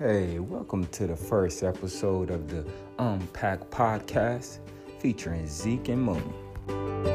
Hey, welcome to the first episode of the Unpack Podcast featuring Zeke and Mooney.